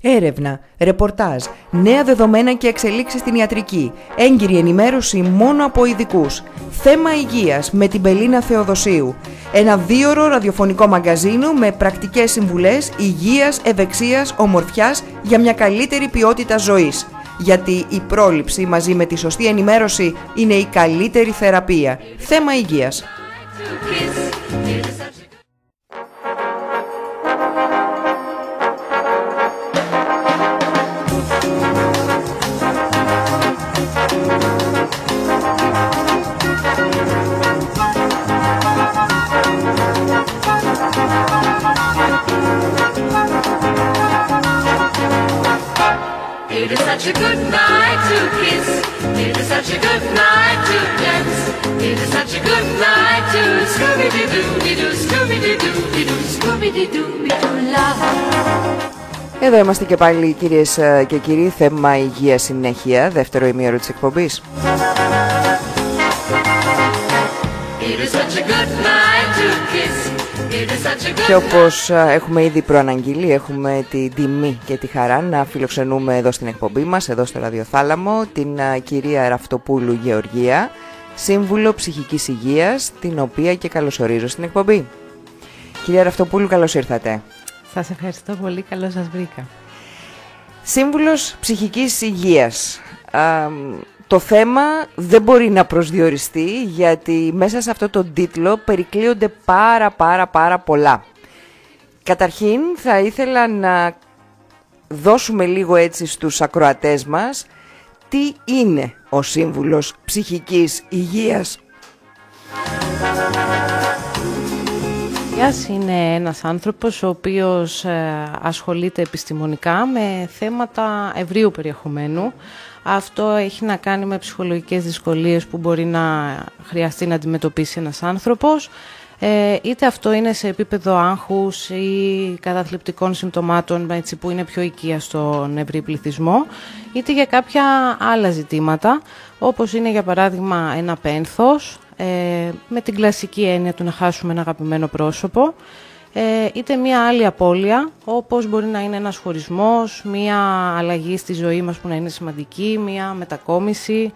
Έρευνα, ρεπορτάζ, νέα δεδομένα και εξελίξεις στην ιατρική, έγκυρη ενημέρωση μόνο από ειδικούς. Θέμα υγείας με την Πελίνα Θεοδοσίου. Ένα δίωρο ραδιοφωνικό μαγκαζίνο με πρακτικές συμβουλές υγείας, ευεξίας, ομορφιάς για μια καλύτερη ποιότητα ζωής. Γιατί η πρόληψη μαζί με τη σωστή ενημέρωση είναι η καλύτερη θεραπεία. Θέμα υγείας. Such a good night to kiss. It is such a good night to dance. It is such a good night to Scooby Doo Doo Doo Scooby Doo Doo Doo Scooby Doo Doo Doo love. Εδώ είμαστε και πάλι κυρίες ε, και κύριοι, θέμα υγεία συνέχεια, δεύτερο ημίωρο της εκπομπής. It is such a good night to kiss. It is such a good Και όπως ε, έχουμε ήδη προαναγγείλει, έχουμε την τιμή και τη χαρά να φιλοξενούμε εδώ στην εκπομπή μας, εδώ στο Ραδιοθάλαμο, την ε, κυρία Ραφτοπούλου Γεωργία, Σύμβουλο Ψυχικής Υγείας, την οποία και καλωσορίζω στην εκπομπή. Κυρία Ραφτοπούλου, καλώς ήρθατε. Σας ευχαριστώ πολύ, καλώς σας βρήκα. Σύμβουλος Ψυχικής Υγείας. Α, το θέμα δεν μπορεί να προσδιοριστεί γιατί μέσα σε αυτό το τίτλο περικλείονται πάρα πάρα πάρα πολλά. Καταρχήν θα ήθελα να δώσουμε λίγο έτσι στους ακροατές μας τι είναι ο Σύμβουλος Ψυχικής Υγείας. Γιάς είναι ένας άνθρωπος ο οποίος ε, ασχολείται επιστημονικά με θέματα ευρύου περιεχομένου. Αυτό έχει να κάνει με ψυχολογικές δυσκολίες που μπορεί να χρειαστεί να αντιμετωπίσει ένας άνθρωπος. Ε, είτε αυτό είναι σε επίπεδο άγχους ή καταθλιπτικών συμπτωμάτων έτσι, που είναι πιο οικία στον ευρύ πληθυσμό, είτε για κάποια άλλα ζητήματα, όπως είναι για παράδειγμα ένα πένθος, ε, με την κλασική έννοια του να χάσουμε ένα αγαπημένο πρόσωπο, ε, είτε μία άλλη απώλεια, όπως μπορεί να είναι ένας χωρισμός, μία αλλαγή στη ζωή μας που να είναι σημαντική, μία μετακόμιση.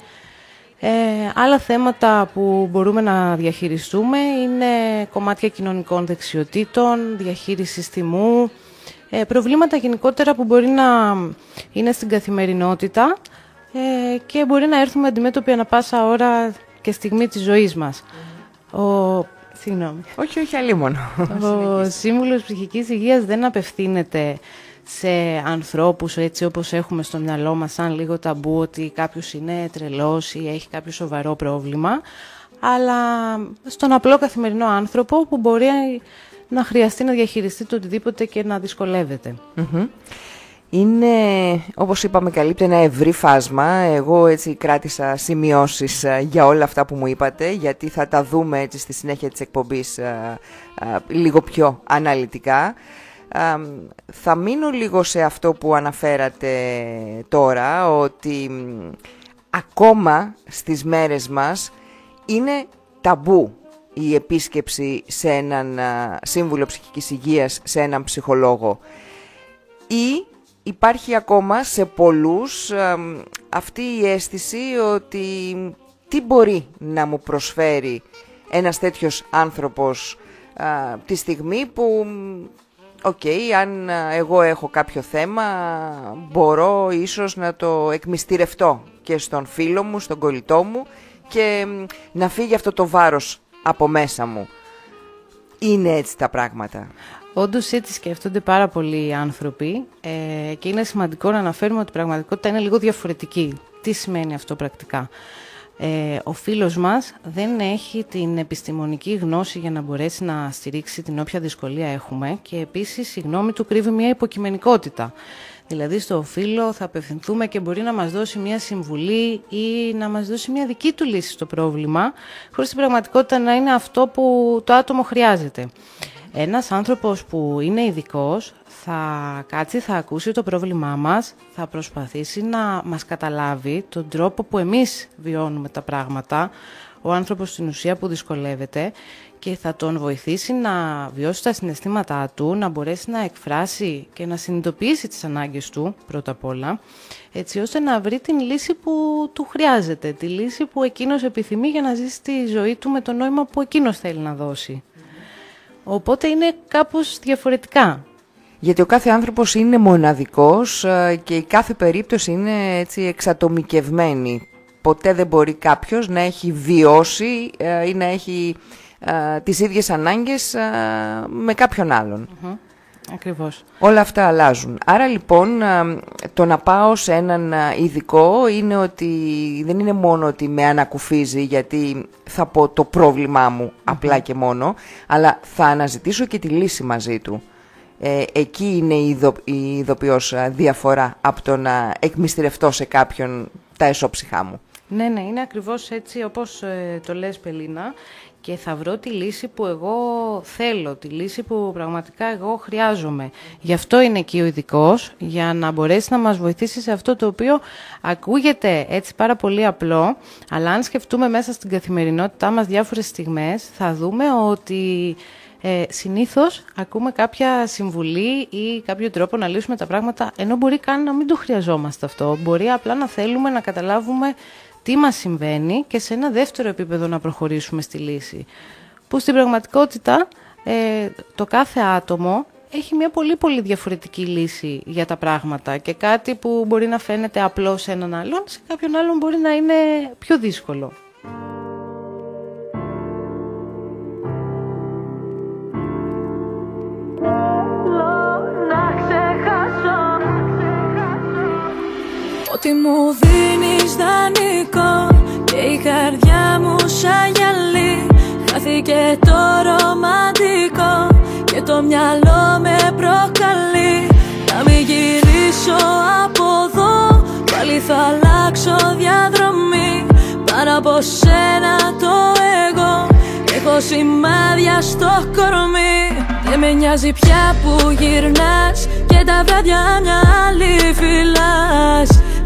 Ε, άλλα θέματα που μπορούμε να διαχειριστούμε είναι κομμάτια κοινωνικών δεξιοτήτων, διαχείριση θυμού, ε, προβλήματα γενικότερα που μπορεί να είναι στην καθημερινότητα ε, και μπορεί να έρθουμε αντιμέτωποι ανα πάσα ώρα και στιγμή της ζωής μας. Ο... Συγγνώμη. Όχι, όχι, αλλήμον. Ο Σύμβουλος Ψυχικής Υγείας δεν απευθύνεται σε ανθρώπους έτσι όπως έχουμε στο μυαλό μας σαν λίγο ταμπού ότι κάποιος είναι τρελός ή έχει κάποιο σοβαρό πρόβλημα αλλά στον απλό καθημερινό άνθρωπο που μπορεί να χρειαστεί να διαχειριστεί το οτιδήποτε και να δυσκολεύεται. Είναι, όπως είπαμε, καλύπτει ένα ευρύ φάσμα. Εγώ έτσι κράτησα σημειώσεις ε, για όλα αυτά που μου είπατε, γιατί θα τα δούμε έτσι στη συνέχεια της εκπομπής ε, ε, λίγο πιο αναλυτικά. θα μείνω λίγο σε αυτό που αναφέρατε τώρα, ότι ακόμα στις μέρες μας είναι ταμπού η επίσκεψη σε έναν σύμβουλο ψυχικής υγείας, σε έναν ψυχολόγο. Ή υπάρχει ακόμα σε πολλούς αυτή η αίσθηση ότι τι μπορεί να μου προσφέρει ένας τέτοιος άνθρωπος τη στιγμή που οκ, αν εγώ έχω κάποιο θέμα μπορώ ίσως να το εκμυστηρευτώ και στον φίλο μου, στον κολλητό μου και να φύγει αυτό το βάρος από μέσα μου. Είναι έτσι τα πράγματα. Όντως έτσι σκέφτονται πάρα πολλοί άνθρωποι ε, και είναι σημαντικό να αναφέρουμε ότι η πραγματικότητα είναι λίγο διαφορετική. Τι σημαίνει αυτό πρακτικά; Ε, ο φίλος μας δεν έχει την επιστημονική γνώση για να μπορέσει να στηρίξει την όποια δυσκολία έχουμε και επίσης η γνώμη του κρύβει μια υποκειμενικότητα. Δηλαδή στο φίλο θα απευθυνθούμε και μπορεί να μας δώσει μια συμβουλή ή να μας δώσει μια δική του λύση στο πρόβλημα, χωρίς την πραγματικότητα να είναι αυτό που το άτομο χρειάζεται. Ένας άνθρωπος που είναι ειδικός θα κάτσει, θα ακούσει το πρόβλημά μας, θα προσπαθήσει να μας καταλάβει τον τρόπο που εμείς βιώνουμε τα πράγματα, ο άνθρωπος στην ουσία που δυσκολεύεται και θα τον βοηθήσει να βιώσει τα συναισθήματά του, να μπορέσει να εκφράσει και να συνειδητοποιήσει τις ανάγκες του πρώτα απ' όλα, έτσι ώστε να βρει την λύση που του χρειάζεται, τη λύση που εκείνος επιθυμεί για να ζήσει τη ζωή του με το νόημα που εκείνος θέλει να δώσει. Οπότε είναι κάπως διαφορετικά. Γιατί ο κάθε άνθρωπος είναι μοναδικός ε, και η κάθε περίπτωση είναι έτσι εξατομικευμένη. Ποτέ δεν μπορεί κάποιος να έχει βιώσει ε, ή να έχει ε, τις ίδιες ανάγκες με κάποιον άλλον. Ακριβώς. Όλα αυτά αλλάζουν. Άρα λοιπόν το να πάω σε έναν ειδικό είναι ότι δεν είναι μόνο ότι με ανακουφίζει γιατί θα πω το πρόβλημά μου απλά και μόνο, αλλά θα αναζητήσω και τη λύση μαζί του. Ε, εκεί είναι η, ειδο, η ειδοποιώς διαφορά από το να εκμυστηρευτώ σε κάποιον τα εσώψυχά μου. Ναι, ναι, είναι ακριβώς έτσι όπως ε, το λες Πελίνα και θα βρω τη λύση που εγώ θέλω, τη λύση που πραγματικά εγώ χρειάζομαι. Γι' αυτό είναι εκεί ο ειδικός, για να μπορέσει να μας βοηθήσει σε αυτό το οποίο ακούγεται έτσι πάρα πολύ απλό, αλλά αν σκεφτούμε μέσα στην καθημερινότητά μας διάφορες στιγμές, θα δούμε ότι ε, συνήθως ακούμε κάποια συμβουλή ή κάποιο τρόπο να λύσουμε τα πράγματα, ενώ μπορεί καν να μην το χρειαζόμαστε αυτό. Μπορεί απλά να θέλουμε να καταλάβουμε τι μας συμβαίνει και σε ένα δεύτερο επίπεδο να προχωρήσουμε στη λύση. Που στην πραγματικότητα ε, το κάθε άτομο έχει μια πολύ πολύ διαφορετική λύση για τα πράγματα και κάτι που μπορεί να φαίνεται απλό σε έναν άλλον, σε κάποιον άλλον μπορεί να είναι πιο δύσκολο. Ότι μου δίνεις δανεικό Και η καρδιά μου σαν γυαλί. Χάθηκε το ρομαντικό Και το μυαλό με προκαλεί. Να μην γυρίσω από εδώ Πάλι θα αλλάξω διαδρομή. Πάνω από σένα το εγώ Έχω σημάδια στο κορμί. Δεν με νοιάζει πια που γυρνάς Και τα βράδια μια άλλη φυλάς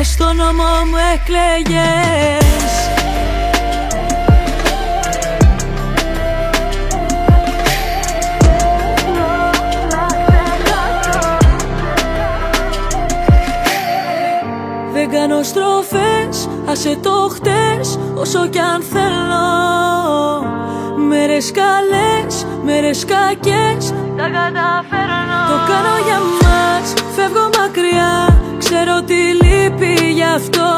και στο νόμο μου εκλέγες. Δεν κάνω στροφές, άσε το χτες όσο κι αν θέλω. Μέρες καλές, μέρες κακές, τα καταφέρνω. Το κάνω για μας, φεύγω μακριά Ξέρω τι λείπει γι' αυτό.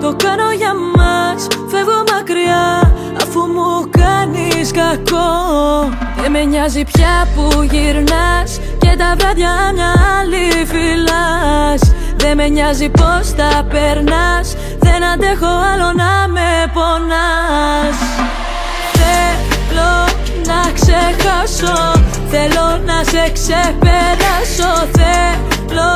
Το κάνω για μας Φεύγω μακριά Αφού μου κάνεις κακό. Δεν με νοιάζει πια που γυρνάς Και τα βράδια μια άλλη φυλάς. Δεν με νοιάζει πως τα περνάς Δεν αντέχω άλλο να με πονάς. Θέλω να ξεχάσω Θέλω να σε ξεπεράσω. Θέλω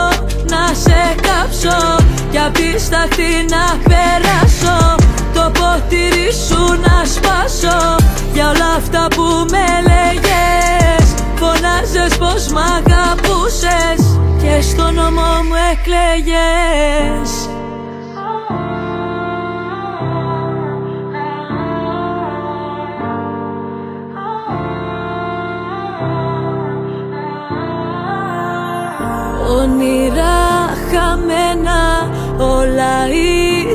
να σε κάψω. Κι απίσταχτη να περάσω. Το ποτήρι σου να σπάσω. Για όλα αυτά που με λέγες Φωνάζες πως μ' αγαπούσες. Και στο νόμο μου εκλέγες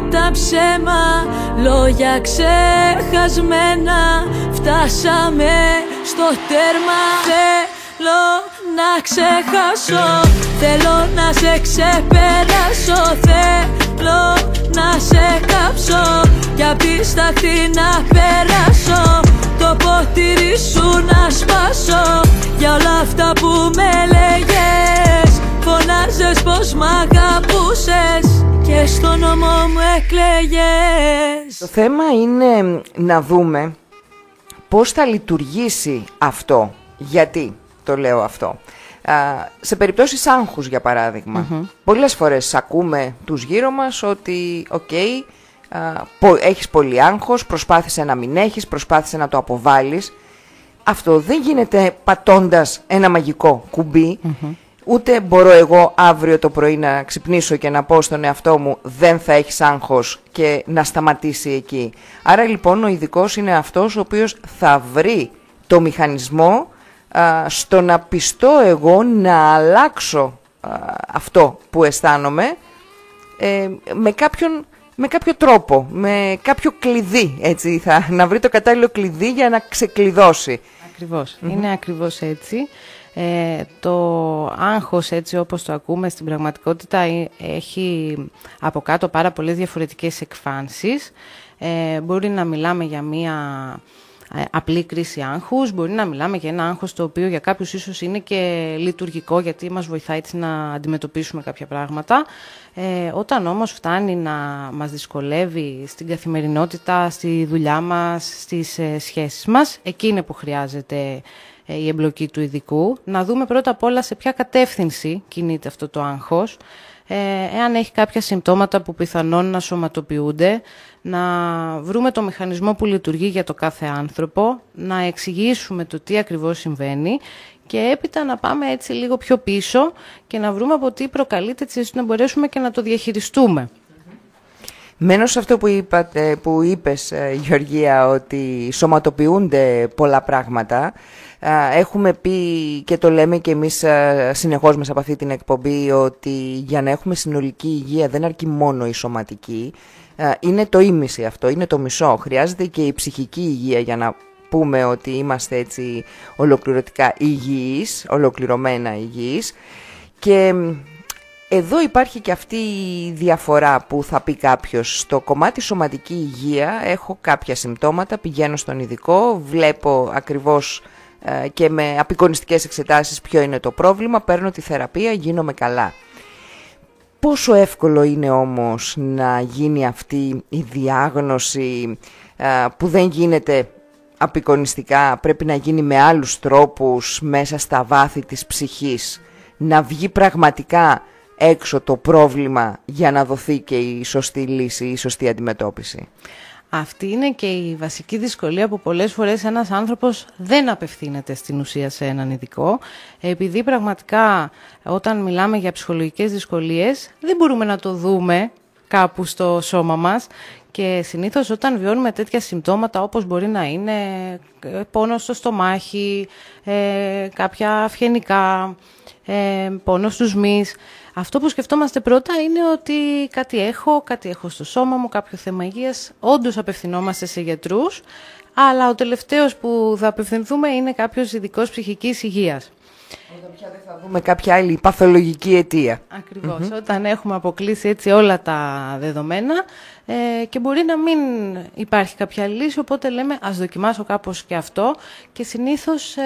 ήταν ψέμα Λόγια ξεχασμένα φτάσαμε στο τέρμα. Θέλω να ξεχάσω, θέλω να σε ξεπεράσω Θέλω να σε κάψω και απίσταχτη να περάσω. Το ποτήρι σου να σπάσω για όλα αυτά που με λέγες Φωνάζες πως μ' αγαπούσες Και στο νόμο μου εκλέγες Το θέμα είναι να δούμε πώς θα λειτουργήσει αυτό. Γιατί το λέω αυτό. Α, σε περιπτώσεις άγχους για παράδειγμα. Πολλές φορές ακούμε τους γύρω μας ότι οκ, έχεις πολύ άγχος, προσπάθησε να μην έχεις, προσπάθησε να το αποβάλεις. Αυτό δεν γίνεται πατώντας ένα μαγικό Ούτε μπορώ εγώ αύριο το πρωί να ξυπνήσω και να πω στον εαυτό μου δεν θα έχεις άγχος και να σταματήσει εκεί. Άρα λοιπόν ο ειδικός είναι αυτός ο οποίος θα βρει το μηχανισμό στο να πιστώ εγώ να αλλάξω αυτό που αισθάνομαι ε, με, κάποιον, με κάποιο τρόπο, με κάποιο κλειδί, έτσι, θα, να βρει το κατάλληλο κλειδί για να ξεκλειδώσει. είναι ακριβώς έτσι. Ε, το άγχος έτσι όπως το ακούμε στην πραγματικότητα ε, έχει από κάτω πάρα πολλές διαφορετικές εκφάνσεις. Ε, μπορεί να μιλάμε για μία ε, απλή κρίση άγχους, μπορεί να μιλάμε για ένα άγχος το οποίο για κάποιους ίσως είναι και λειτουργικό γιατί μας βοηθάει έτσι να αντιμετωπίσουμε κάποια πράγματα. Ε, όταν όμως φτάνει να μας δυσκολεύει στην καθημερινότητα, στη δουλειά μας, στις ε, σχέσεις μας, εκεί είναι που χρειάζεται ε, η εμπλοκή του ειδικού. Να δούμε πρώτα απ' όλα σε ποια κατεύθυνση κινείται αυτό το άγχος, ε, εάν έχει κάποια συμπτώματα που πιθανόν να σωματοποιούνται, να βρούμε το μηχανισμό που λειτουργεί για το κάθε άνθρωπο, να εξηγήσουμε το τι ακριβώς συμβαίνει και έπειτα να πάμε έτσι λίγο πιο πίσω και να βρούμε από τι προκαλείται έτσι ώστε να μπορέσουμε και να το διαχειριστούμε. Μένω σε αυτό που, είπατε, που είπες, ε, Γεωργία, ότι σωματοποιούνται πολλά πράγματα. Έχουμε πει και το λέμε και εμείς συνεχώς μέσα από αυτή την εκπομπή ότι για να έχουμε συνολική υγεία δεν αρκεί μόνο η σωματική. Είναι το ίμιση αυτό, είναι το μισό. Χρειάζεται και η ψυχική υγεία για να πούμε ότι είμαστε έτσι ολοκληρωτικά υγιείς, ολοκληρωμένα υγιείς. Και εδώ υπάρχει και αυτή η διαφορά που θα πει κάποιος. Στο κομμάτι σωματική υγεία έχω κάποια συμπτώματα, πηγαίνω στον ειδικό, βλέπω ακριβώς ε, και με απεικονιστικές εξετάσεις ποιο είναι το πρόβλημα, παίρνω τη θεραπεία, γίνομαι καλά. Πόσο εύκολο είναι όμως να γίνει αυτή η διάγνωση ε, που δεν γίνεται απεικονιστικά, πρέπει να γίνει με άλλους τρόπους μέσα στα βάθη της ψυχής, να βγει πραγματικά έξω το πρόβλημα για να δοθεί και η σωστή λύση, η σωστή αντιμετώπιση; Αυτή είναι και η βασική δυσκολία που πολλές φορές ένας άνθρωπος δεν απευθύνεται στην ουσία σε έναν ειδικό, επειδή πραγματικά όταν μιλάμε για ψυχολογικές δυσκολίες δεν μπορούμε να το δούμε κάπου στο σώμα μας. Και συνήθως όταν βιώνουμε τέτοια συμπτώματα όπως μπορεί να είναι ε, πόνος στο στομάχι, ε, κάποια αυγενικά, ε, πόνος στους μυς, αυτό που σκεφτόμαστε πρώτα είναι ότι κάτι έχω, κάτι έχω στο σώμα μου, κάποιο θέμα υγείας. Όντως απευθυνόμαστε σε γιατρούς, αλλά ο τελευταίος που θα απευθυνθούμε είναι κάποιος ειδικός ψυχικής υγείας. Όταν πια δεν θα δούμε κάποια άλλη παθολογική αιτία. Όταν έχουμε αποκλείσει έτσι όλα τα δεδομένα ε, και μπορεί να μην υπάρχει κάποια λύση, οπότε λέμε ας δοκιμάσω κάπως και αυτό και συνήθως ε,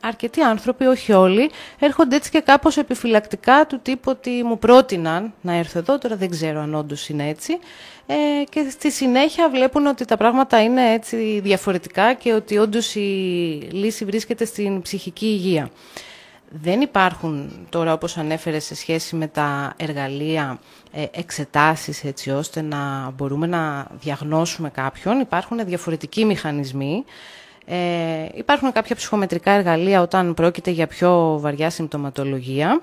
αρκετοί άνθρωποι, όχι όλοι, έρχονται έτσι και κάπως επιφυλακτικά του τύπου ότι μου πρότειναν να έρθω εδώ, τώρα δεν ξέρω αν όντως είναι έτσι ε, και στη συνέχεια βλέπουν ότι τα πράγματα είναι έτσι διαφορετικά και ότι όντως η λύση βρίσκεται στην ψυχική υγεία. Δεν υπάρχουν τώρα όπως ανέφερε σε σχέση με τα εργαλεία ε, εξετάσεις έτσι ώστε να μπορούμε να διαγνώσουμε κάποιον. Υπάρχουν διαφορετικοί μηχανισμοί. Ε, υπάρχουν κάποια ψυχομετρικά εργαλεία όταν πρόκειται για πιο βαριά συμπτωματολογία,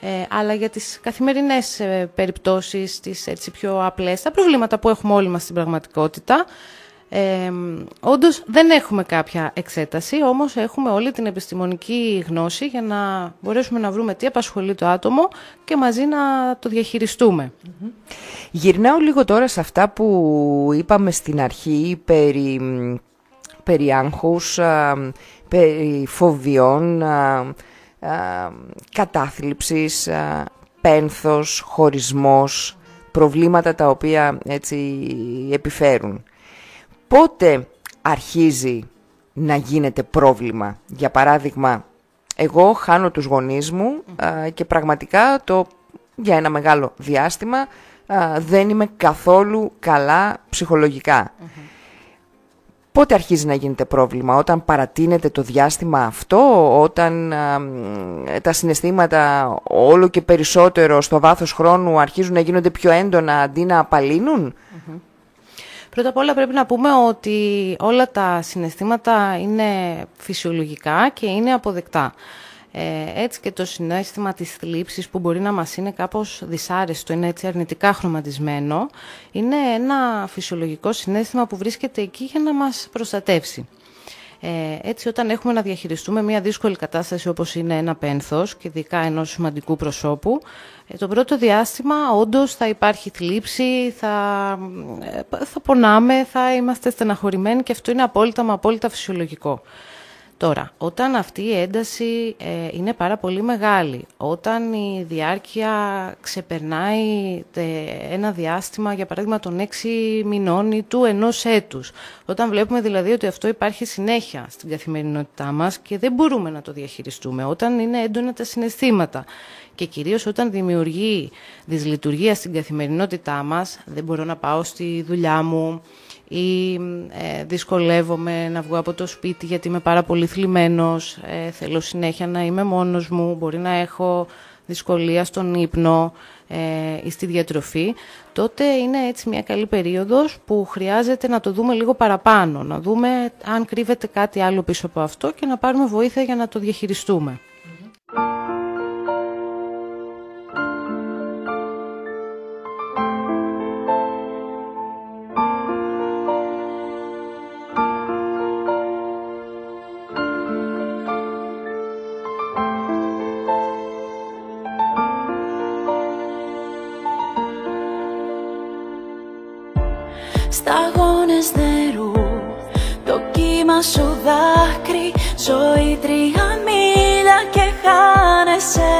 ε, αλλά για τις καθημερινές ε, περιπτώσεις, τις έτσι πιο απλές, τα προβλήματα που έχουμε όλοι μας στην πραγματικότητα, ε, όντως δεν έχουμε κάποια εξέταση, όμως έχουμε όλη την επιστημονική γνώση για να μπορέσουμε να βρούμε τι απασχολεί το άτομο και μαζί να το διαχειριστουμε Γυρνάω λίγο τώρα σε αυτά που είπαμε στην αρχή περί, περί άγχους, περί φοβιών, κατάθλιψης, πένθος, χωρισμός, προβλήματα τα οποία έτσι επιφέρουν πότε αρχίζει να γίνεται πρόβλημα; Για παράδειγμα, εγώ χάνω τους γονείς μου και πραγματικά το, για ένα μεγάλο διάστημα δεν είμαι καθόλου καλά πότε αρχίζει να γίνεται πρόβλημα, όταν παρατείνεται το διάστημα αυτό, όταν τα συναισθήματα όλο και περισσότερο στο βάθος χρόνου αρχίζουν να γίνονται πιο έντονα αντί να απαλυνουν Πρώτα απ' όλα πρέπει να πούμε ότι όλα τα συναισθήματα είναι φυσιολογικά και είναι αποδεκτά. Ε, έτσι και το συνέστημα της θλίψης που μπορεί να μας είναι κάπως δυσάρεστο, είναι έτσι αρνητικά χρωματισμένο, είναι ένα φυσιολογικό συνέστημα που βρίσκεται εκεί για να μας προστατεύσει. Ε, έτσι όταν έχουμε να διαχειριστούμε μια δύσκολη κατάσταση όπως είναι ένα πένθος και ειδικά ενός σημαντικού προσώπου, ε, το πρώτο διάστημα όντως θα υπάρχει θλίψη, θα, ε, θα πονάμε, θα είμαστε στεναχωρημένοι και αυτό είναι απόλυτα μα απόλυτα φυσιολογικό. Τώρα, όταν αυτή η ένταση ε, είναι πάρα πολύ μεγάλη, όταν η διάρκεια ξεπερνάει ένα διάστημα, για παράδειγμα των έξι μηνών ή του ενός έτους, όταν βλέπουμε δηλαδή ότι αυτό υπάρχει συνέχεια στην καθημερινότητά μας και δεν μπορούμε να το διαχειριστούμε, όταν είναι έντονα τα συναισθήματα και κυρίως όταν δημιουργεί δυσλειτουργία στην καθημερινότητά μας, δεν μπορώ να πάω στη δουλειά μου, ή ε, δυσκολεύομαι να βγω από το σπίτι γιατί είμαι πάρα πολύ θλιμμένος, ε, θέλω συνέχεια να είμαι μόνος μου, μπορεί να έχω δυσκολία στον ύπνο ε, ή στη διατροφή, τότε είναι έτσι μια καλή περίοδος που χρειάζεται να το δούμε λίγο παραπάνω, να δούμε αν κρύβεται κάτι άλλο πίσω από αυτό και να πάρουμε βοήθεια για να το διαχειριστούμε. σταγόνες σου δάκρυ Ζωή τρία μίλια και χάνεσαι.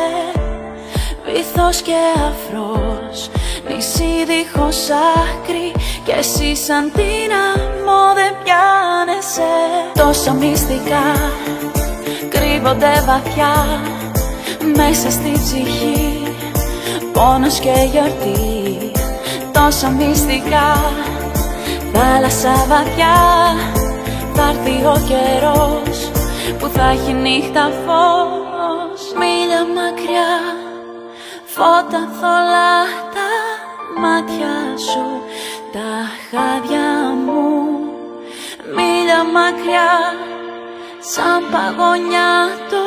Βυθός και αφρός Νησί δίχως άκρη Και εσύ σαν την άμμο δεν πιάνεσαι. Τόσα μυστικά κρύβονται βαθιά Μέσα στη ψυχή. Πόνος και γιορτή Τόσα μυστικά Θάλασσα βαθιά θα έρθει ο καιρός που θα έχει νύχτα φως. Μίλια μακριά φώτα θολά τα μάτια σου τα χάδια μου. Μίλια μακριά σαν παγωνιά το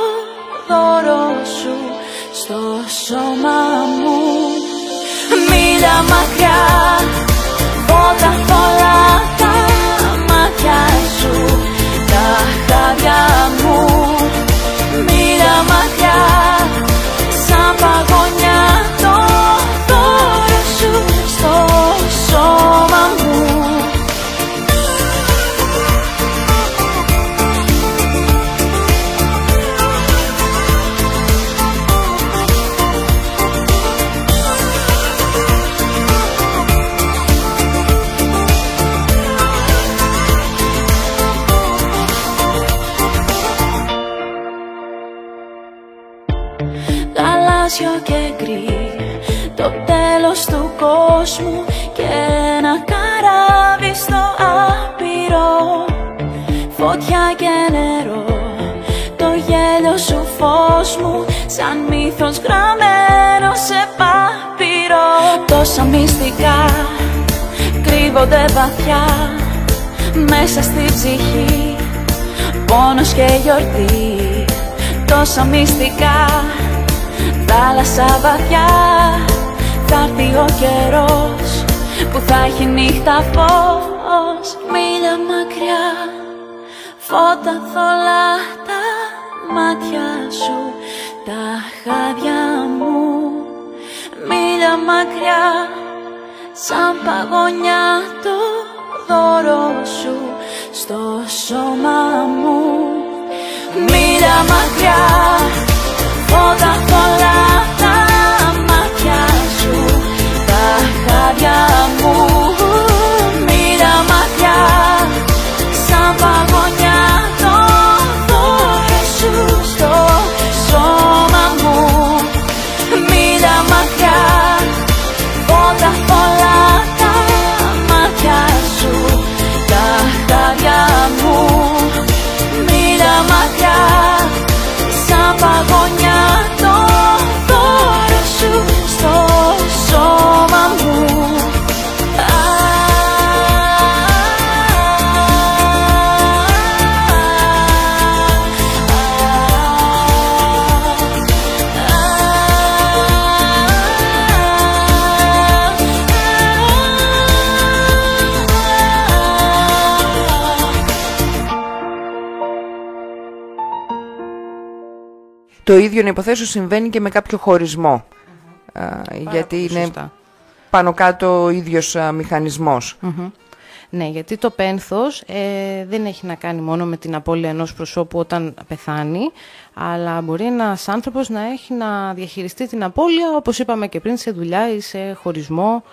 δώρο σου στο σώμα μου. Μίλια μακριά φώτα κόσμου και ένα καράβι στο άπειρο. Φωτιά και νερό Το γέλιο σου φως μου Σαν μύθος γραμμένο σε πάπυρο. Τόσα μυστικά κρύβονται βαθιά Μέσα στη ψυχή. Πόνος και γιορτή Τόσα μυστικά θάλασσα βαθιά Θα έρθει ο καιρός που θα έχει νύχτα φως. Μίλια μακριά, φώτα θολά τα μάτια σου Τα χάδια μου. Μίλια μακριά, σαν παγωνιά το δώρο σου στο σώμα μου. Μίλια μακριά φώτα θολά Το ίδιο να υποθέσω συμβαίνει και με κάποιο χωρισμό. Α, γιατί πολύ είναι σωστά. πάνω κάτω ο ίδιος α, μηχανισμός. Μμμ. Ναι, γιατί το πένθος ε, δεν έχει να κάνει μόνο με την απώλεια ενός προσώπου όταν πεθάνει, αλλά μπορεί ένας άνθρωπος να έχει να διαχειριστεί την απώλεια, όπως είπαμε και πριν, σε δουλειά ή σε χωρισμό.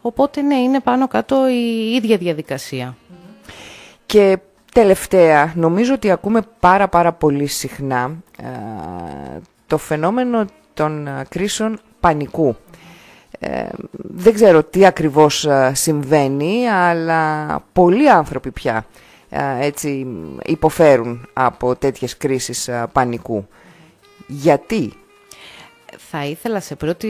Οπότε, ναι, είναι πάνω κάτω η ίδια διαδικασία. Και τελευταία, νομίζω ότι ακούμε πάρα πάρα πολύ συχνά α, το φαινόμενο των α, κρίσεων πανικού. Ε, δεν ξέρω τι ακριβώς α, συμβαίνει, αλλά πολλοί άνθρωποι πια α, έτσι υποφέρουν από τέτοιες κρίσεις α, πανικού. Γιατί; Θα ήθελα σε πρώτη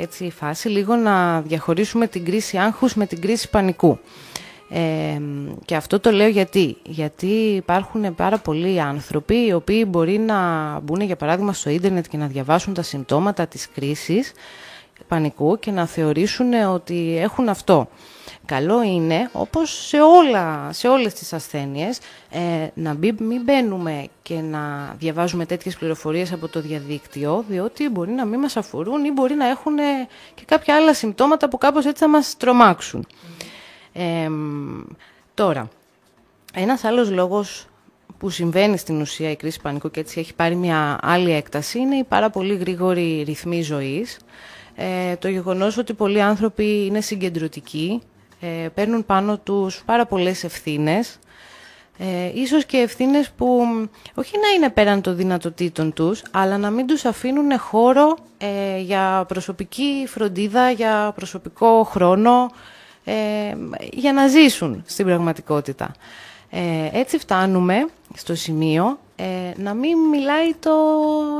έτσι, φάση λίγο να διαχωρίσουμε την κρίση άγχους με την κρίση πανικού. Ε, και αυτό το λέω γιατί. Γιατί υπάρχουν πάρα πολλοί άνθρωποι οι οποίοι μπορεί να μπουν για παράδειγμα στο ίντερνετ και να διαβάσουν τα συμπτώματα της κρίσης πανικού και να θεωρήσουν ότι έχουν αυτό. Καλό είναι, όπως σε, όλα, σε όλες τις ασθένειες, ε, να μην, μην μπαίνουμε και να διαβάζουμε τέτοιες πληροφορίες από το διαδίκτυο, διότι μπορεί να μην μας αφορούν ή μπορεί να έχουν ε, και κάποια άλλα συμπτώματα που κάπως έτσι θα μας τρομάξουν. Ε, τώρα, ένας άλλος λόγος που συμβαίνει στην ουσία η κρίση πανικού και έτσι έχει πάρει μια άλλη έκταση είναι η πάρα πολύ γρήγορη ρυθμή ζωής. Ε, το γεγονός ότι πολλοί άνθρωποι είναι συγκεντρωτικοί, ε, παίρνουν πάνω τους πάρα πολλές ευθύνες, ε, ίσως και ευθύνες που μ, όχι να είναι πέραν των δυνατοτήτων τους, αλλά να μην τους αφήνουν χώρο ε, για προσωπική φροντίδα, για προσωπικό χρόνο, ε, για να ζήσουν στην πραγματικότητα. Ε, έτσι φτάνουμε στο σημείο ε, να μην μιλάει το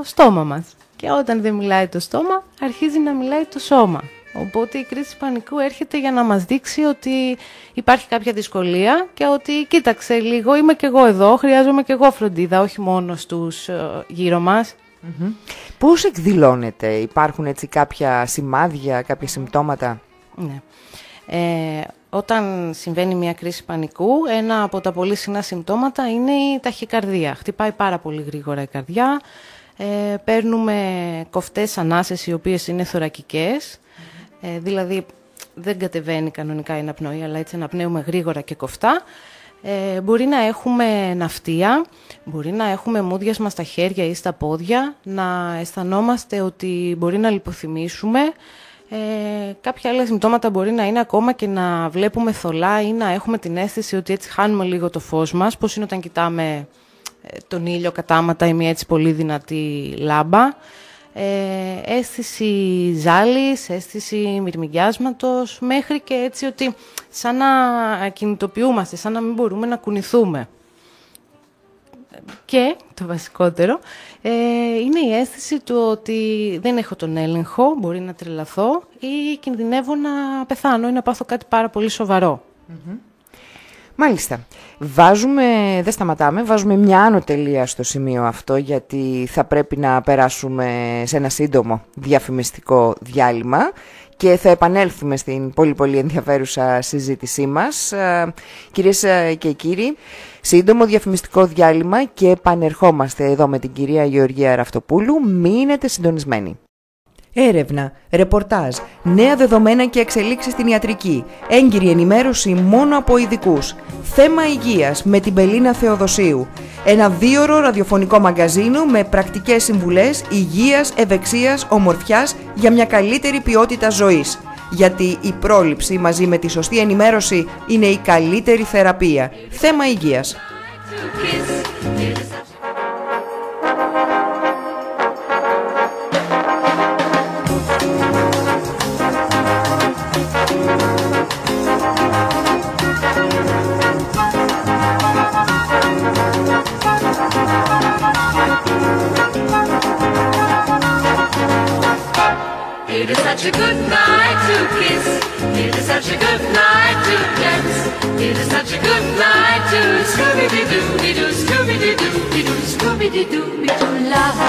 στόμα μας. Και όταν δεν μιλάει το στόμα, αρχίζει να μιλάει το σώμα. Οπότε η κρίση πανικού έρχεται για να μας δείξει ότι υπάρχει κάποια δυσκολία και ότι κοίταξε λίγο, είμαι και εγώ εδώ, χρειάζομαι και εγώ φροντίδα, όχι μόνο στους ε, γύρω μας. Πώς εκδηλώνεται, υπάρχουν έτσι κάποια σημάδια, κάποια συμπτώματα; Ναι. Ε, όταν συμβαίνει μια κρίση πανικού, ένα από τα πολύ συχνά συμπτώματα είναι η ταχυκαρδία. Χτυπάει πάρα πολύ γρήγορα η καρδιά. Ε, παίρνουμε κοφτές ανάσες οι οποίες είναι θωρακικές. Ε, δηλαδή δεν κατεβαίνει κανονικά η αναπνοή, αλλά έτσι αναπνέουμε γρήγορα και κοφτά. Ε, μπορεί να έχουμε ναυτία, μπορεί να έχουμε μούδιασμα στα χέρια ή στα πόδια, να αισθανόμαστε ότι μπορεί να λιποθυμήσουμε. Ε, κάποια άλλα συμπτώματα μπορεί να είναι ακόμα και να βλέπουμε θολά ή να έχουμε την αίσθηση ότι έτσι χάνουμε λίγο το φως μας, πώς είναι όταν κοιτάμε ε, τον ήλιο κατάματα ή μια έτσι πολύ δυνατή λάμπα. Ε, αίσθηση ζάλης, αίσθηση μυρμηγκιάσματος, μέχρι και έτσι ότι σαν να κινητοποιούμαστε, σαν να μην μπορούμε να κουνηθούμε. Και το βασικότερο ε, είναι η αίσθηση του ότι δεν έχω τον έλεγχο, μπορεί να τρελαθώ ή κινδυνεύω να πεθάνω ή να πάθω κάτι πάρα πολύ σοβαρό. Μάλιστα. Βάζουμε, δεν σταματάμε, βάζουμε μια άνω τελεία στο σημείο αυτό γιατί θα πρέπει να περάσουμε σε ένα σύντομο διαφημιστικό διάλειμμα και θα επανέλθουμε στην πολύ πολύ ενδιαφέρουσα συζήτησή μας. Ε, Κυρίες ε, και κύριοι, σύντομο διαφημιστικό διάλειμμα και επανερχόμαστε εδώ με την κυρία Γεωργία Ραφτοπούλου. Μείνετε συντονισμένοι. Έρευνα, ρεπορτάζ, νέα δεδομένα και εξελίξεις στην ιατρική, έγκυρη ενημέρωση μόνο από ειδικούς. Θέμα υγείας με την Πελίνα Θεοδοσίου. Ένα δίωρο ραδιοφωνικό μαγκαζίνο με πρακτικές συμβουλές υγείας, ευεξίας, ομορφιάς για μια καλύτερη ποιότητα ζωής. Γιατί η πρόληψη μαζί με τη σωστή ενημέρωση είναι η καλύτερη θεραπεία. Θέμα υγείας. Night to Scooby Doo Doo Doo Scooby Doo Doo Doo Scooby Doo Doo love.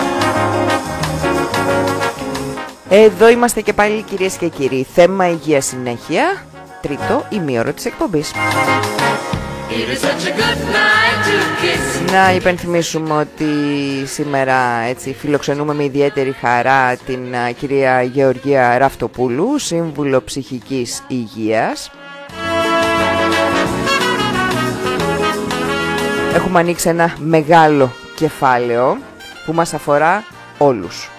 Εδώ είμαστε και πάλι κυρίες και κύριοι. Θέμα υγείας συνέχεια. Τρίτο ημίωρο της εκπομπής. It is such a good night to kiss. Να υπενθυμίσουμε ότι σήμερα έτσι φιλοξενούμε με ιδιαίτερη χαρά την α, κυρία Γεωργία Ραφτοπούλου, Σύμβουλο Ψυχικής Υγείας. Έχουμε ανοίξει ένα μεγάλο κεφάλαιο που μας αφορά όλους.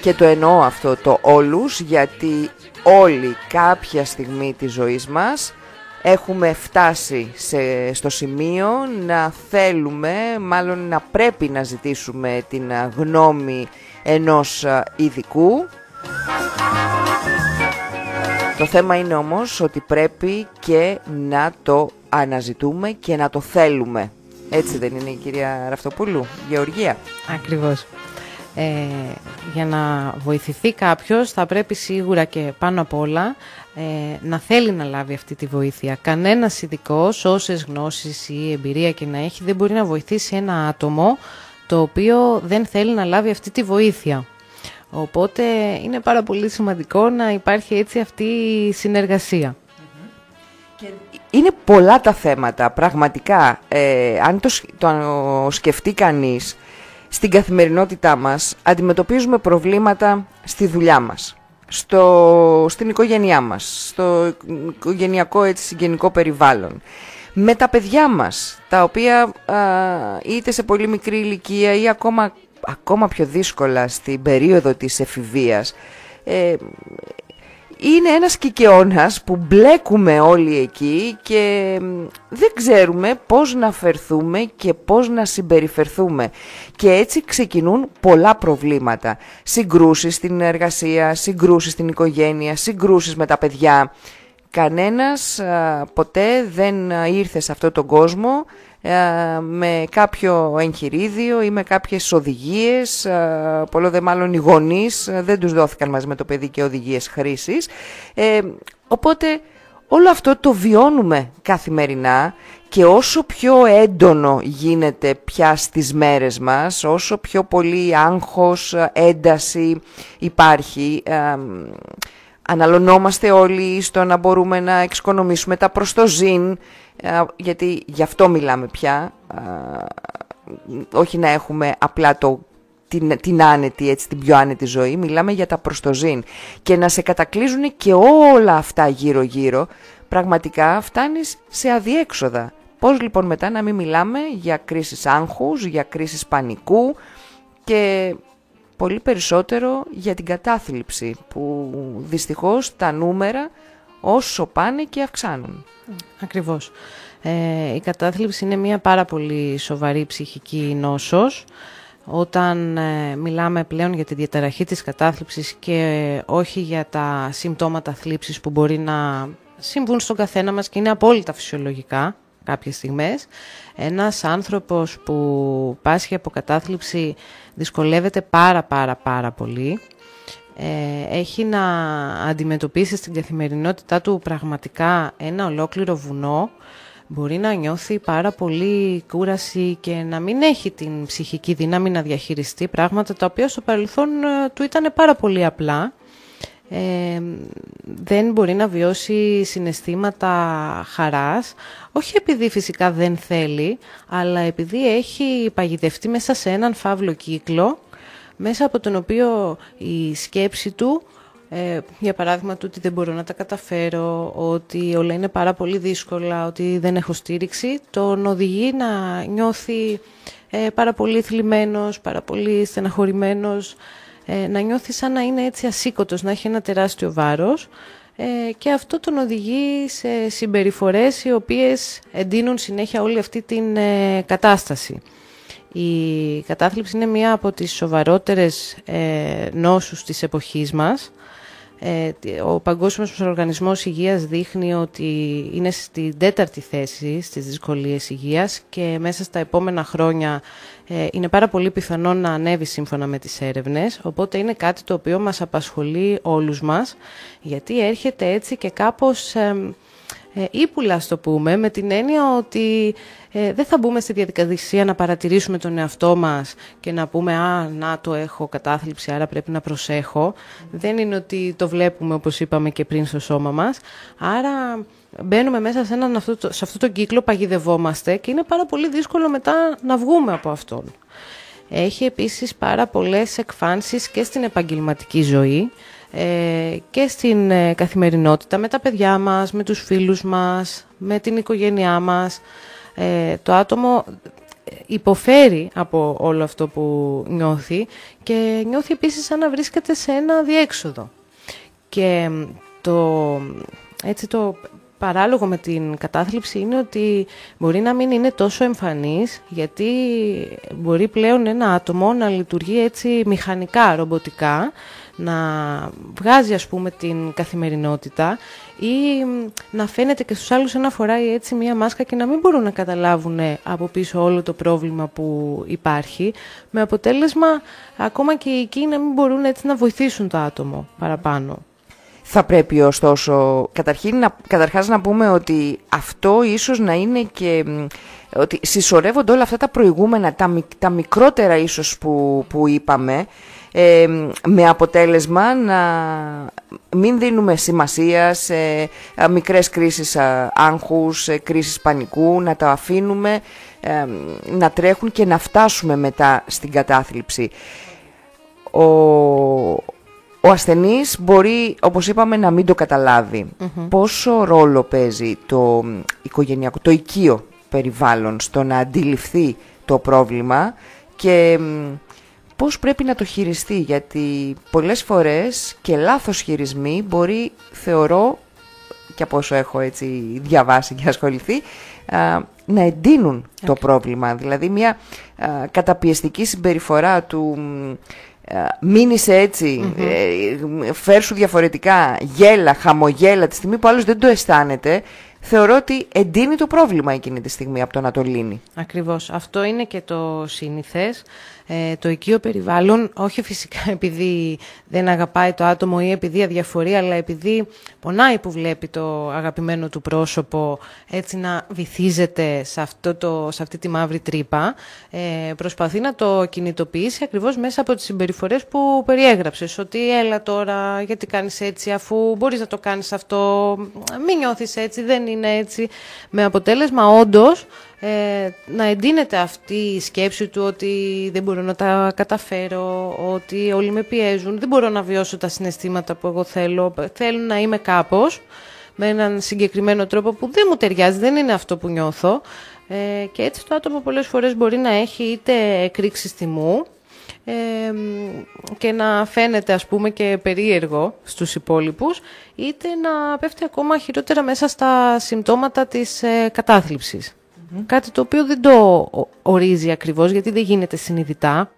Και το εννοώ αυτό το όλους γιατί όλοι κάποια στιγμή της ζωής μας έχουμε φτάσει σε, στο σημείο να θέλουμε, μάλλον να πρέπει να ζητήσουμε την α, γνώμη ενός α, ειδικού. Το θέμα είναι όμως ότι πρέπει και να το αναζητούμε και να το θέλουμε. Έτσι δεν είναι η κυρία Ραφτοπούλου, Γεωργία; Ακριβώς. Ε, για να βοηθηθεί κάποιος θα πρέπει σίγουρα και πάνω απ' όλα ε, να θέλει να λάβει αυτή τη βοήθεια. Κανένας ειδικός, όσες γνώσεις ή εμπειρία και να έχει, δεν μπορεί να βοηθήσει ένα άτομο το οποίο δεν θέλει να λάβει αυτή τη βοήθεια. Οπότε είναι πάρα πολύ σημαντικό να υπάρχει έτσι αυτή η συνεργασία. Είναι πολλά τα θέματα, πραγματικά. Ε, αν το, σκ- το σκεφτεί κανείς, στην καθημερινότητά μας αντιμετωπίζουμε προβλήματα στη δουλειά μας, στο, στην οικογένειά μας, στο οικογενειακό έτσι, συγγενικό περιβάλλον. Με τα παιδιά μας, τα οποία α, είτε σε πολύ μικρή ηλικία ή ακόμα, ακόμα πιο δύσκολα στην περίοδο της εφηβείας, ε, είναι ένας κικαιώνας που μπλέκουμε όλοι εκεί και μ, δεν ξέρουμε πώς να φερθούμε και πώς να συμπεριφερθούμε. Και έτσι ξεκινούν πολλά προβλήματα. Συγκρούσεις στην εργασία, συγκρούσεις στην οικογένεια, συγκρούσεις με τα παιδιά. Κανένας α, ποτέ δεν α, ήρθε σε αυτόν τον κόσμο α, με κάποιο εγχειρίδιο ή με κάποιες οδηγίες, α, πολλό δε μάλλον οι γονείς α, δεν τους δόθηκαν μαζί με το παιδί και οδηγίες χρήσης. Ε, οπότε όλο αυτό το βιώνουμε καθημερινά και όσο πιο έντονο γίνεται πια στις μέρες μας, όσο πιο πολύ άγχος, ένταση υπάρχει, ε, αναλωνόμαστε όλοι στο να μπορούμε να εξοικονομήσουμε τα προστοζήν, ε, γιατί γι' αυτό μιλάμε πια, ε, όχι να έχουμε απλά το, την, την άνετη, έτσι, την πιο άνετη ζωή, μιλάμε για τα προστοζήν. Και να σε κατακλείζουν και όλα αυτά γύρω-γύρω, πραγματικά φτάνεις σε αδιέξοδα. Πώς λοιπόν μετά να μην μιλάμε για κρίσεις άγχους, για κρίσεις πανικού και πολύ περισσότερο για την κατάθλιψη που δυστυχώς τα νούμερα όσο πάνε και αυξάνουν. Ακριβώς. Ε, η κατάθλιψη είναι μια πάρα πολύ σοβαρή ψυχική νόσος. Όταν ε, μιλάμε πλέον για τη διαταραχή της κατάθλιψης και όχι για τα συμπτώματα θλίψης που μπορεί να συμβούν στον καθένα μας και είναι απόλυτα φυσιολογικά κάποιες στιγμές, ένας άνθρωπος που πάσχει από κατάθλιψη δυσκολεύεται πάρα πάρα πάρα πολύ. Ε, έχει να αντιμετωπίσει στην καθημερινότητά του πραγματικά ένα ολόκληρο βουνό μπορεί να νιώθει πάρα πολύ κούραση και να μην έχει την ψυχική δύναμη να διαχειριστεί πράγματα τα οποία στο παρελθόν ε, του ήταν πάρα πολύ απλά. Ε, δεν μπορεί να βιώσει συναισθήματα χαράς, όχι επειδή φυσικά δεν θέλει, αλλά επειδή έχει παγιδευτεί μέσα σε έναν φαύλο κύκλο, μέσα από τον οποίο η σκέψη του ε, για παράδειγμα του ότι δεν μπορώ να τα καταφέρω, ότι όλα είναι πάρα πολύ δύσκολα, ότι δεν έχω στήριξη, τον οδηγεί να νιώθει ε, πάρα πολύ θλιμμένος, πάρα πολύ στεναχωρημένος, ε, να νιώθει σαν να είναι έτσι ασήκωτος, να έχει ένα τεράστιο βάρος ε, και αυτό τον οδηγεί σε συμπεριφορές οι οποίες εντείνουν συνέχεια όλη αυτή την ε, κατάσταση. Η κατάθλιψη είναι μία από τις σοβαρότερες ε, νόσους της εποχής μας. Ε, ο Παγκόσμιος Οργανισμός Υγείας δείχνει ότι είναι στην τέταρτη θέση στις δυσκολίες υγείας και μέσα στα επόμενα χρόνια ε, είναι πάρα πολύ πιθανό να ανέβει σύμφωνα με τις έρευνες, οπότε είναι κάτι το οποίο μας απασχολεί όλους μας, γιατί έρχεται έτσι και κάπως... ε, ε, ύπουλα, το πούμε, με την έννοια ότι ε, δεν θα μπούμε στη διαδικασία να παρατηρήσουμε τον εαυτό μας και να πούμε «Α, να το έχω κατάθλιψη, άρα πρέπει να προσέχω». Δεν είναι ότι το βλέπουμε, όπως είπαμε και πριν, στο σώμα μας. Άρα μπαίνουμε μέσα σε, έναν, αυτό, σε αυτό το κύκλο, παγιδευόμαστε και είναι πάρα πολύ δύσκολο μετά να βγούμε από αυτόν. Έχει επίσης πάρα πολλές εκφάνσεις και στην επαγγελματική ζωή ε, και στην ε, καθημερινότητα με τα παιδιά μας, με τους φίλους μας, με την οικογένειά μας. Ε, το άτομο υποφέρει από όλο αυτό που νιώθει και νιώθει επίσης σαν να βρίσκεται σε ένα διέξοδο. Και το, έτσι το παράλογο με την κατάθλιψη είναι ότι μπορεί να μην είναι τόσο εμφανής γιατί μπορεί πλέον ένα άτομο να λειτουργεί έτσι μηχανικά, ρομποτικά να βγάζει ας πούμε την καθημερινότητα ή να φαίνεται και στους άλλους ένα φοράει έτσι μία μάσκα και να μην μπορούν να καταλάβουν από πίσω όλο το πρόβλημα που υπάρχει με αποτέλεσμα ακόμα και εκεί να μην μπορούν έτσι να βοηθήσουν το άτομο παραπάνω. Θα πρέπει ωστόσο, καταρχήν, να, καταρχάς να πούμε ότι αυτό ίσως να είναι και ότι συσσωρεύονται όλα αυτά τα προηγούμενα, τα, τα μικρότερα ίσως που, που είπαμε, ε, με αποτέλεσμα να μην δίνουμε σημασία σε μικρές κρίσεις άγχους, σε κρίσεις πανικού, να τα αφήνουμε να τρέχουν και να φτάσουμε μετά στην κατάθλιψη. Ο, ο ασθενής μπορεί, όπως είπαμε, να μην το καταλαβει Πόσο ρόλο παίζει το οικογενειακό, το οικείο περιβάλλον στο να αντιληφθεί το πρόβλημα και πώς πρέπει να το χειριστεί, γιατί πολλές φορές και λάθος χειρισμοί μπορεί, θεωρώ, και από όσο έχω έτσι διαβάσει και ασχοληθεί, να εντείνουν το πρόβλημα. Δηλαδή μια καταπιεστική συμπεριφορά του μείνεις έτσι, ε, φέρσου διαφορετικά, γέλα, χαμογέλα τη στιγμή που άλλος δεν το αισθάνεται, θεωρώ ότι εντείνει το πρόβλημα εκείνη τη στιγμή από το να το λύνει. Ακριβώς. Αυτό είναι και το σύνηθες. Ε, το οικείο περιβάλλον, όχι φυσικά επειδή δεν αγαπάει το άτομο ή επειδή αδιαφορεί, αλλά επειδή πονάει που βλέπει το αγαπημένο του πρόσωπο έτσι να βυθίζεται σε, αυτό το, σε αυτή τη μαύρη τρύπα, ε, προσπαθεί να το κινητοποιήσει ακριβώς μέσα από τις συμπεριφορές που περιέγραψες. Ότι έλα τώρα, γιατί κάνεις έτσι, αφού μπορείς να το κάνεις αυτό, μην νιώθεις έτσι, δεν είναι έτσι. Με αποτέλεσμα όντως ε, να εντείνεται αυτή η σκέψη του ότι δεν μπορώ να τα καταφέρω, ότι όλοι με πιέζουν, δεν μπορώ να βιώσω τα συναισθήματα που εγώ θέλω, θέλω να είμαι κάπως με έναν συγκεκριμένο τρόπο που δεν μου ταιριάζει, δεν είναι αυτό που νιώθω ε, και έτσι το άτομο πολλές φορές μπορεί να έχει είτε εκρήξεις θυμού ε, και να φαίνεται ας πούμε και περίεργο στους υπόλοιπους είτε να πέφτει ακόμα χειρότερα μέσα στα συμπτώματα της ε, κατάθλιψης. Κάτι το οποίο δεν το ορίζει ακριβώς γιατί δεν γίνεται συνειδητά.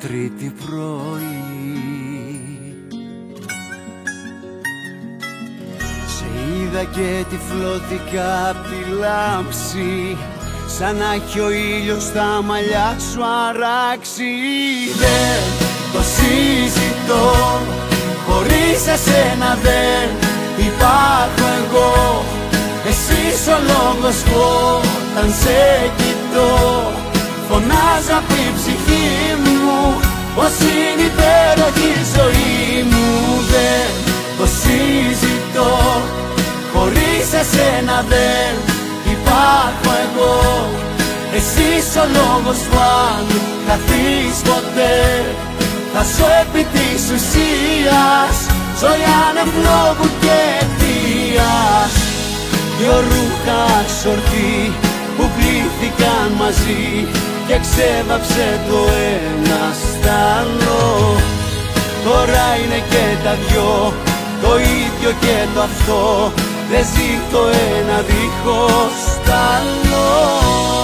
Τρίτη πρωί. Σε είδα και τυφλώθηκα απ' τη λάμψη Σαν να έχει ο ήλιος στα μαλλιά σου αράξει. Δεν το συζητώ Χωρίς εσένα δεν υπάρχω εγώ. Εσύ ο λόγος που όταν σε κοιτώ Φωνάζω απ' την ψυχή μου Πως είναι υπέροχη η ζωή μου Δεν το συζητώ Χωρίς εσένα δεν υπάρχω εγώ. Εσύ ο λόγος που αν καθείς ποτέ Θα σου επί της ουσίας Ζωή άνευ λόγου και αιτίας. Δυο ρούχα σορτή που πλήθηκαν μαζί και ξέβαψε το ένα στ' άλλο Τώρα είναι και τα δυο το ίδιο και το αυτό. Δεν ζει το ένα δίχως τ' άλλο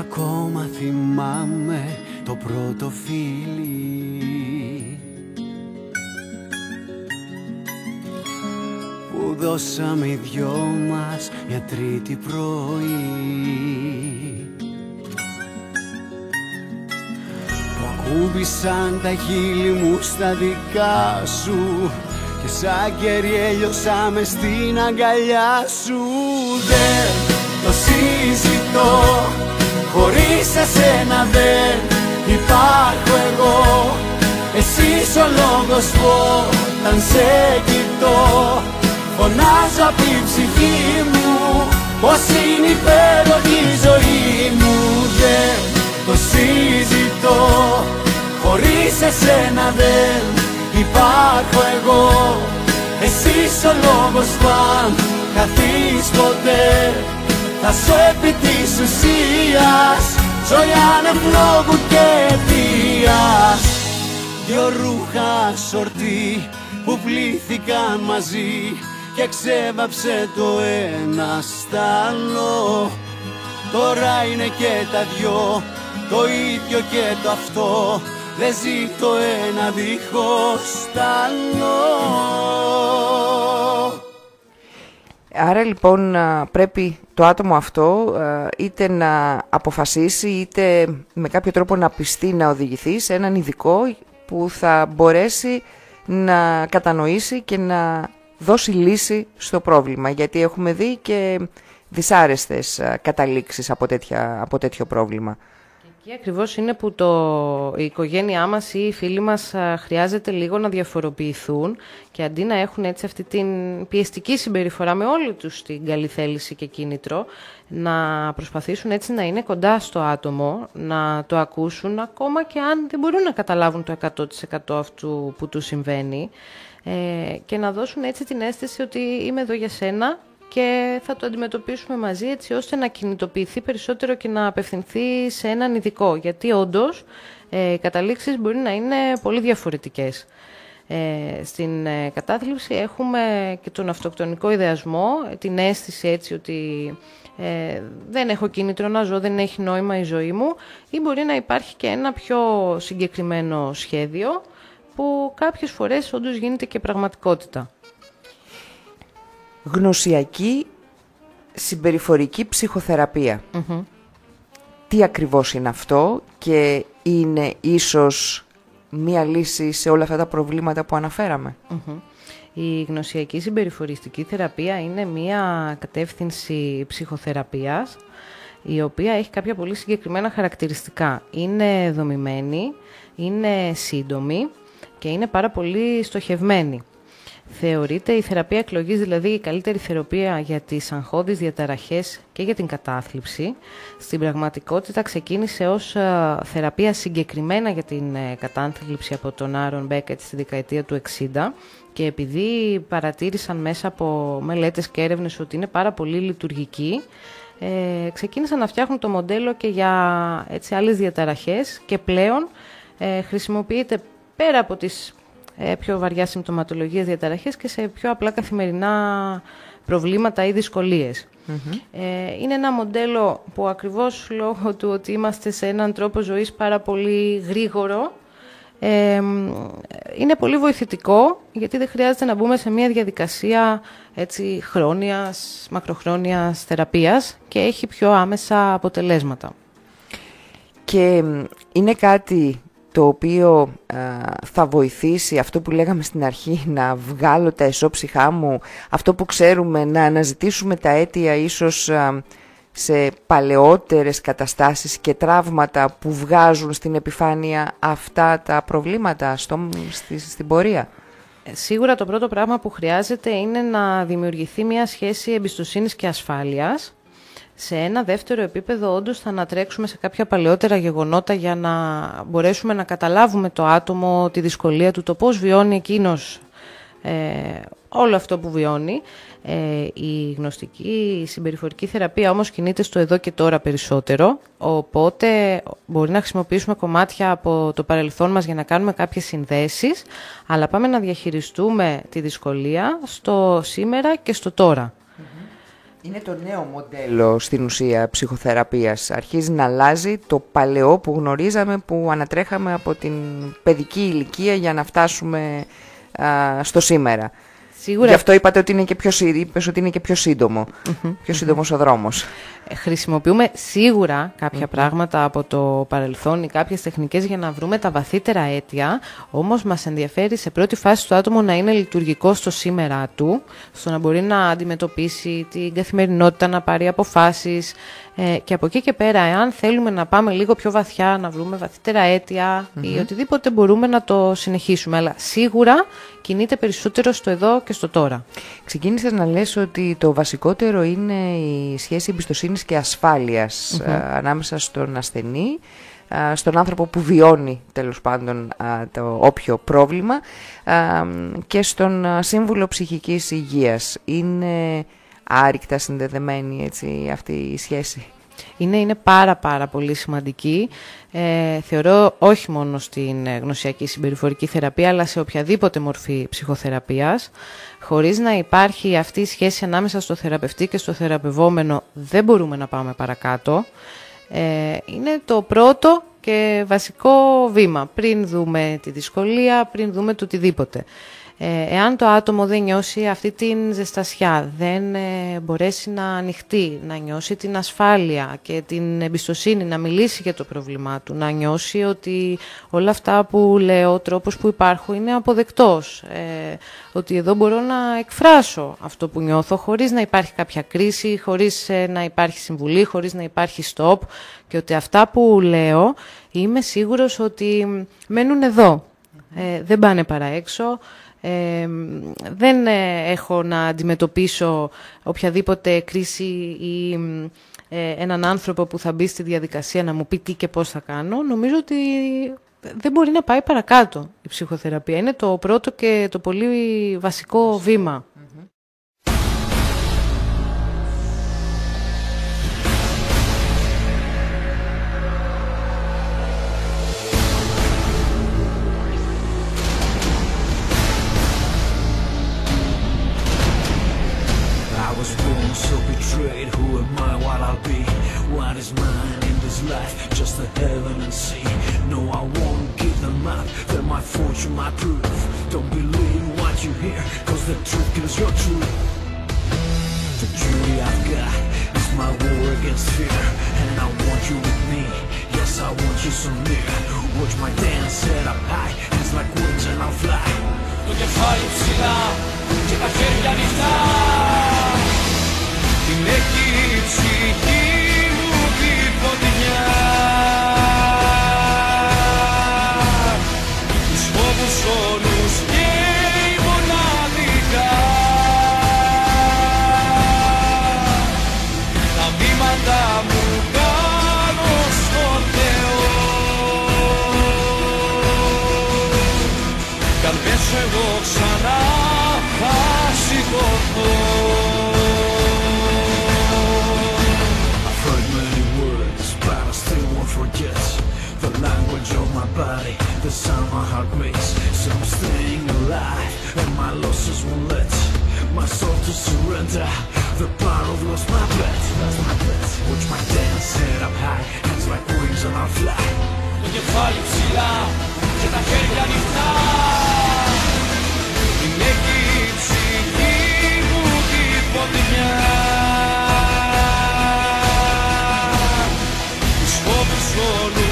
Ακόμα θυμάμαι το πρώτο φίλι. Που δώσαμε οι δυο μας μια τρίτη πρωί. Που ακούμπησαν τα χείλη μου στα δικά σου. Και σαν κερί έλειωσα στην αγκαλιά σου. Δεν το συζητώ Χωρίς εσένα δεν υπάρχω εγώ. Εσύ ο λόγος που όταν σε κοιτώ Φωνάζω απ' την ψυχή μου. Πως είναι υπέροχη η ζωή μου Δεν το συζητώ. Χωρίς εσένα δεν υπάρχω εγώ. Εσύ ο λόγος που αν χαθείς ποτέ θα σου επί της ουσίας Ζωή άνευ λόγου και αιτίας. Δυο ρούχα σορτί που πλήθηκαν μαζί Και ξέβαψε το ένα στ' άλλο. Τώρα είναι και τα δυο το ίδιο και το αυτό. Δεν ζει το ένα δίχως τ' άλλο Άρα λοιπόν α, πρέπει το άτομο αυτό α, είτε να αποφασίσει είτε με κάποιο τρόπο να πιστεί να οδηγηθεί σε έναν ειδικό που θα μπορέσει να κατανοήσει και να δώσει λύση στο πρόβλημα γιατί έχουμε δει και δυσάρεστες α, καταλήξεις από, τέτοια, από τέτοιο πρόβλημα. Εκεί ακριβώς είναι που το, η οικογένειά μας ή οι φίλοι μας α, χρειάζεται λίγο να διαφοροποιηθούν και αντί να έχουν έτσι αυτή την πιεστική συμπεριφορά με όλη τους την καλή θέληση και κίνητρο, να προσπαθήσουν έτσι να είναι κοντά στο άτομο, να το ακούσουν ακόμα και αν δεν μπορούν να καταλάβουν το 100% αυτού που του συμβαίνει ε, και να δώσουν έτσι την αίσθηση ότι είμαι εδώ για σένα και θα το αντιμετωπίσουμε μαζί έτσι ώστε να κινητοποιηθεί περισσότερο και να απευθυνθεί σε έναν ειδικό. Γιατί όντως ε, οι καταλήξεις μπορεί να είναι πολύ διαφορετικές. Ε, στην ε, κατάθλιψη έχουμε και τον αυτοκτονικό ιδεασμό, την αίσθηση έτσι ότι ε, δεν έχω κίνητρο να ζω, δεν έχει νόημα η ζωή μου ή μπορεί να υπάρχει και ένα πιο συγκεκριμένο σχέδιο που κάποιες φορές όντως γίνεται και πραγματικότητα. Γνωσιακή συμπεριφορική ψυχοθεραπεία. Τι ακριβώς είναι αυτό και είναι ίσως μία λύση σε όλα αυτά τα προβλήματα που αναφέραμε; Μμμ. Η γνωσιακή συμπεριφοριστική θεραπεία είναι μία κατεύθυνση ψυχοθεραπείας η οποία έχει κάποια πολύ συγκεκριμένα χαρακτηριστικά. Είναι δομημένη, είναι σύντομη και είναι πάρα πολύ στοχευμένη. Θεωρείται η θεραπεία εκλογής δηλαδή η καλύτερη θεραπεία για τις αγχώδεις διαταραχές και για την κατάθλιψη. Στην πραγματικότητα ξεκίνησε ως ε, θεραπεία συγκεκριμένα για την ε, κατάθλιψη από τον Άρον Μπέκετ στη δεκαετία του 60 και επειδή παρατήρησαν μέσα από μελέτες και έρευνες ότι είναι πάρα πολύ λειτουργική, ε, ξεκίνησαν να φτιάχνουν το μοντέλο και για έτσι, άλλες διαταραχές και πλέον ε, χρησιμοποιείται πέρα από τις ε, πιο βαριά συμπτωματολογίες διαταραχές και σε πιο απλά καθημερινά προβλήματα ή δυσκολίες. Ε, είναι ένα μοντέλο που ακριβώς λόγω του ότι είμαστε σε έναν τρόπο ζωής πάρα πολύ γρήγορο ε, είναι πολύ βοηθητικό γιατί δεν χρειάζεται να μπούμε σε μια διαδικασία έτσι, χρόνιας, μακροχρόνιας θεραπείας και έχει πιο άμεσα αποτελέσματα. Και μ, είναι κάτι το οποίο α, θα βοηθήσει αυτό που λέγαμε στην αρχή να βγάλω τα εσώψυχά μου, αυτό που ξέρουμε να αναζητήσουμε τα αίτια ίσως α, σε παλαιότερες καταστάσεις και τραύματα που βγάζουν στην επιφάνεια αυτά τα προβλήματα στο, στη, στην πορεία; Ε, Σίγουρα το πρώτο πράγμα που χρειάζεται είναι να δημιουργηθεί μια σχέση εμπιστοσύνης και ασφάλειας Σε ένα δεύτερο επίπεδο όντως θα ανατρέξουμε σε κάποια παλαιότερα γεγονότα για να μπορέσουμε να καταλάβουμε το άτομο, τη δυσκολία του, το πώς βιώνει εκείνος ε, όλο αυτό που βιώνει. Ε, η γνωστική συμπεριφορική θεραπεία όμως κινείται στο εδώ και τώρα περισσότερο, οπότε μπορεί να χρησιμοποιήσουμε κομμάτια από το παρελθόν μας για να κάνουμε κάποιες συνδέσεις, αλλά πάμε να διαχειριστούμε τη δυσκολία στο σήμερα και στο τώρα. Είναι το νέο μοντέλο στην ουσία ψυχοθεραπείας. Αρχίζει να αλλάζει το παλαιό που γνωρίζαμε, που ανατρέχαμε από την παιδική ηλικία για να φτάσουμε α, στο σήμερα. Σίγουρα Γι' αυτό είπατε ότι είναι και πιο, σύ- είπες ότι είναι και πιο σύντομο. Πιο σύντομος ο δρόμος. Ε, χρησιμοποιούμε σίγουρα κάποια πράγματα από το παρελθόν ή κάποιες τεχνικές για να βρούμε τα βαθύτερα αίτια, όμως μας ενδιαφέρει σε πρώτη φάση το άτομο να είναι λειτουργικό στο σήμερα του, στο να μπορεί να αντιμετωπίσει την καθημερινότητα, να πάρει αποφάσεις ε, και από εκεί και πέρα, εάν θέλουμε να πάμε λίγο πιο βαθιά, να βρούμε βαθύτερα αίτια ή οτιδήποτε μπορούμε να το συνεχίσουμε, αλλά σίγουρα κινείται περισσότερο στο εδώ και στο τώρα. Ξεκίνησες να λες ότι το βασικότερο είναι η σχέση εμπιστοσύνης και ασφάλειας α, ανάμεσα στον ασθενή, α, στον άνθρωπο που βιώνει τέλος πάντων α, το όποιο πρόβλημα α, και στον α, σύμβουλο ψυχικής υγείας. Είναι άρρηκτα συνδεδεμένη έτσι, αυτή η σχέση; Είναι, είναι πάρα πάρα πολύ σημαντική. Ε, θεωρώ όχι μόνο στην ε, γνωσιακή συμπεριφορική θεραπεία, αλλά σε οποιαδήποτε μορφή ψυχοθεραπείας. Χωρίς να υπάρχει αυτή η σχέση ανάμεσα στο θεραπευτή και στο θεραπευόμενο, δεν μπορούμε να πάμε παρακάτω. Ε, είναι το πρώτο και βασικό βήμα, πριν δούμε τη δυσκολία, πριν δούμε το οτιδήποτε. Ε, εάν το άτομο δεν νιώσει αυτή την ζεστασιά, δεν ε, μπορέσει να ανοιχτεί, να νιώσει την ασφάλεια και την εμπιστοσύνη, να μιλήσει για το πρόβλημά του, να νιώσει ότι όλα αυτά που λέω, ο τρόπος που υπάρχω είναι αποδεκτός, ε, ότι εδώ μπορώ να εκφράσω αυτό που νιώθω χωρίς να υπάρχει κάποια κρίση, χωρίς ε, να υπάρχει συμβουλή, χωρίς να υπάρχει stop και ότι αυτά που λέω είμαι σίγουρος ότι μένουν εδώ, ε, δεν πάνε παρά έξω, ε, δεν ε, έχω να αντιμετωπίσω οποιαδήποτε κρίση ή ε, έναν άνθρωπο που θα μπει στη διαδικασία να μου πει τι και πώς θα κάνω. Νομίζω ότι δεν μπορεί να πάει παρακάτω η ψυχοθεραπεία. Είναι το πρώτο και το πολύ βασικό βήμα. The beauty I've got. Is my war against fear And I want you with me, yes I want you so near. Watch my dance set up high, It's like wings and I'll fly. To nie chwali przyda, gdzie ta sierpia mi zda I niech ci i mówi I've heard many words, but I still won't forget the language of my body, the sound my heart makes. So I'm staying alive, and my losses won't let my soul to surrender. The power of lost my bet, that's my bet. Watch my dance set up high, hands like wings and I'll fly. Το κεφάλι ψηλά και τα χέρια ανοιχτά Την τη φωτεινιά Τους φόβους όλους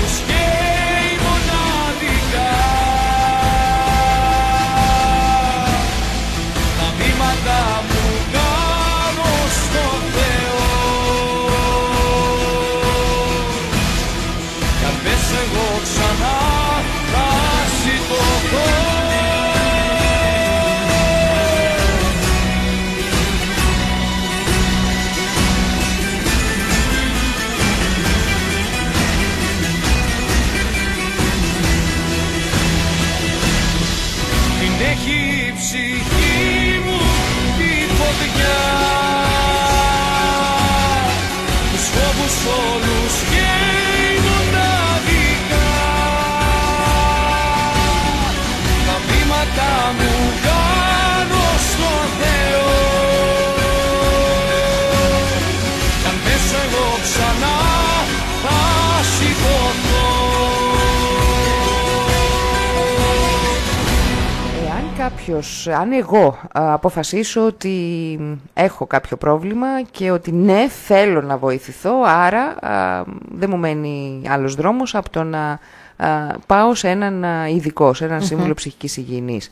αν εγώ α, αποφασίσω ότι έχω κάποιο πρόβλημα και ότι ναι θέλω να βοηθηθώ, άρα α, δεν μου μένει άλλος δρόμος από το να α, πάω σε έναν α, ειδικό, σε έναν σύμβουλο ψυχικής υγιεινής.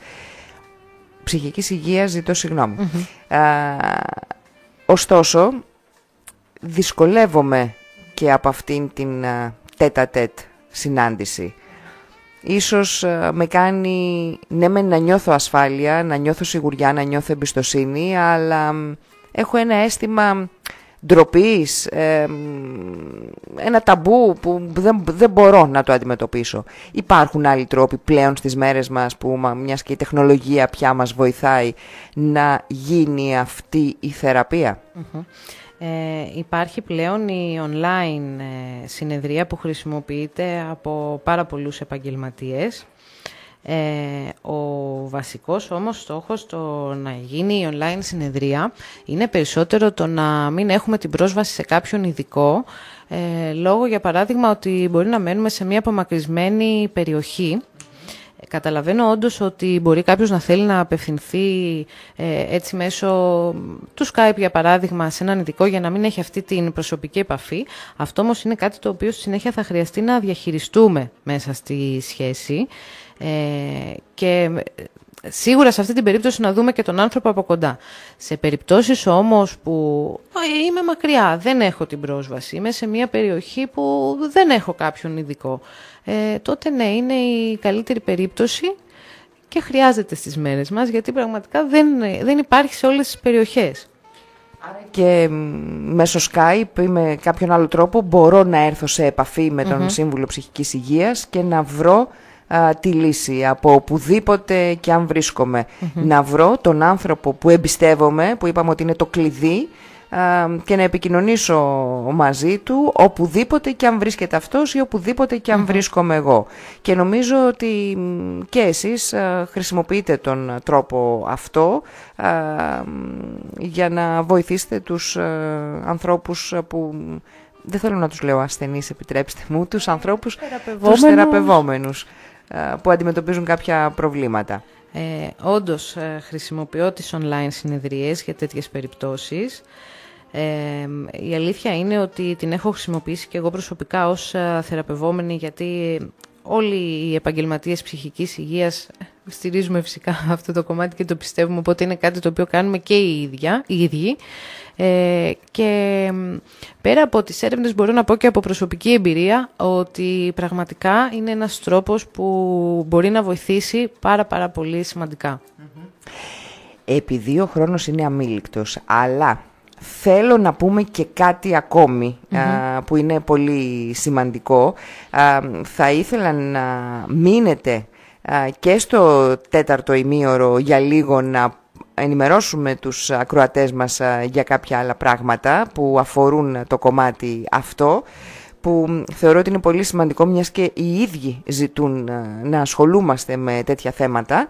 Ψυχικής υγείας ζητώ συγγνώμη. Α, ωστόσο, δυσκολεύομαι και από αυτήν την α, τέτα-τέτ συνάντηση. Ίσως α, με κάνει ναι μεν να νιώθω ασφάλεια, να νιώθω σιγουριά, να νιώθω εμπιστοσύνη, αλλά μ, έχω ένα αίσθημα ντροπής, ένα ταμπού που δεν, δεν μπορώ να το αντιμετωπίσω. Υπάρχουν άλλοι τρόποι πλέον στις μέρες μας που μα- μιας και η τεχνολογία πια μας βοηθάει να γίνει αυτή η θεραπεία. Ε, υπάρχει πλέον η online ε, συνεδρία που χρησιμοποιείται από πάρα πολλούς επαγγελματίες. Ε, ο βασικός όμως στόχος το να γίνει η online συνεδρία είναι περισσότερο το να μην έχουμε την πρόσβαση σε κάποιον ειδικό ε, λόγω για παράδειγμα ότι μπορεί να μένουμε σε μια απομακρυσμένη περιοχή ε, Καταλαβαίνω όντως ότι μπορεί κάποιος να θέλει να απευθυνθεί ε, έτσι μέσω του Skype για παράδειγμα σε έναν ειδικό για να μην έχει αυτή την προσωπική επαφή. Αυτό όμως είναι κάτι το οποίο στη συνέχεια θα χρειαστεί να διαχειριστούμε μέσα στη σχέση ε, και ε, σίγουρα σε αυτή την περίπτωση να δούμε και τον άνθρωπο από κοντά. Σε περιπτώσεις όμως που «Α, είμαι μακριά, δεν έχω την πρόσβαση, είμαι σε μια περιοχή που δεν έχω κάποιον ειδικό, ε, τότε ναι, είναι η καλύτερη περίπτωση και χρειάζεται στις μέρες μας, γιατί πραγματικά δεν, δεν υπάρχει σε όλες τις περιοχές. Και μ, μέσω Skype ή με κάποιον άλλο τρόπο μπορώ να έρθω σε επαφή με τον Σύμβουλο Ψυχικής Υγείας και να βρω α, τη λύση από οπουδήποτε και αν βρισκομαι Να βρω τον άνθρωπο που εμπιστεύομαι, που είπαμε ότι είναι το κλειδί, α, και να επικοινωνήσω μαζί του οπουδήποτε και αν βρίσκεται αυτός ή οπουδήποτε και αν βρίσκομαι εγώ. Και νομίζω ότι μ, και εσείς α, χρησιμοποιείτε τον τρόπο αυτό α, μ, για να βοηθήσετε τους α, ανθρώπους α, που δεν θέλω να τους λέω ασθενείς, επιτρέψτε μου, τους ανθρώπους, τους Θεραπευόμενους. θεραπευόμενους α, που αντιμετωπίζουν κάποια προβλήματα. Ε, όντως ε, χρησιμοποιώ τις online συνεδρίες για τέτοιες περιπτώσεις. Ε, η αλήθεια είναι ότι την έχω χρησιμοποιήσει και εγώ προσωπικά ως ε, θεραπευόμενη γιατί όλοι οι επαγγελματίες ψυχικής υγείας ε, στηρίζουμε φυσικά αυτό το κομμάτι και το πιστεύουμε οπότε είναι κάτι το οποίο κάνουμε και οι, ίδια, οι ίδιοι. Ε, και μ, πέρα από τις έρευνες μπορώ να πω και από προσωπική εμπειρία ότι πραγματικά είναι ένας τρόπος που μπορεί να βοηθήσει πάρα πάρα πολύ σημαντικά. Επειδή ο χρόνος είναι αμήλικτος, αλλά θέλω να πούμε και κάτι ακόμη, α, που είναι πολύ σημαντικό. Α, θα ήθελα να μείνετε α, και στο τέταρτο ημίωρο για λίγο να ενημερώσουμε τους ακροατές μας α, για κάποια άλλα πράγματα που αφορούν το κομμάτι αυτό που θεωρώ ότι είναι πολύ σημαντικό μιας και οι ίδιοι ζητούν α, να ασχολούμαστε με τέτοια θέματα.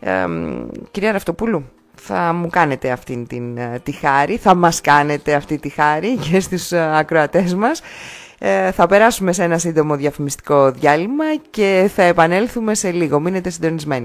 Ε, μ, κυρία Ραφτοπούλου, θα μου κάνετε αυτή την, ε, τη χάρη, θα μας κάνετε αυτή τη χάρη και στους ε, ακροατές μας. Ε, θα περάσουμε σε ένα σύντομο διαφημιστικό διάλειμμα και θα επανέλθουμε σε λίγο. Μείνετε συντονισμένοι.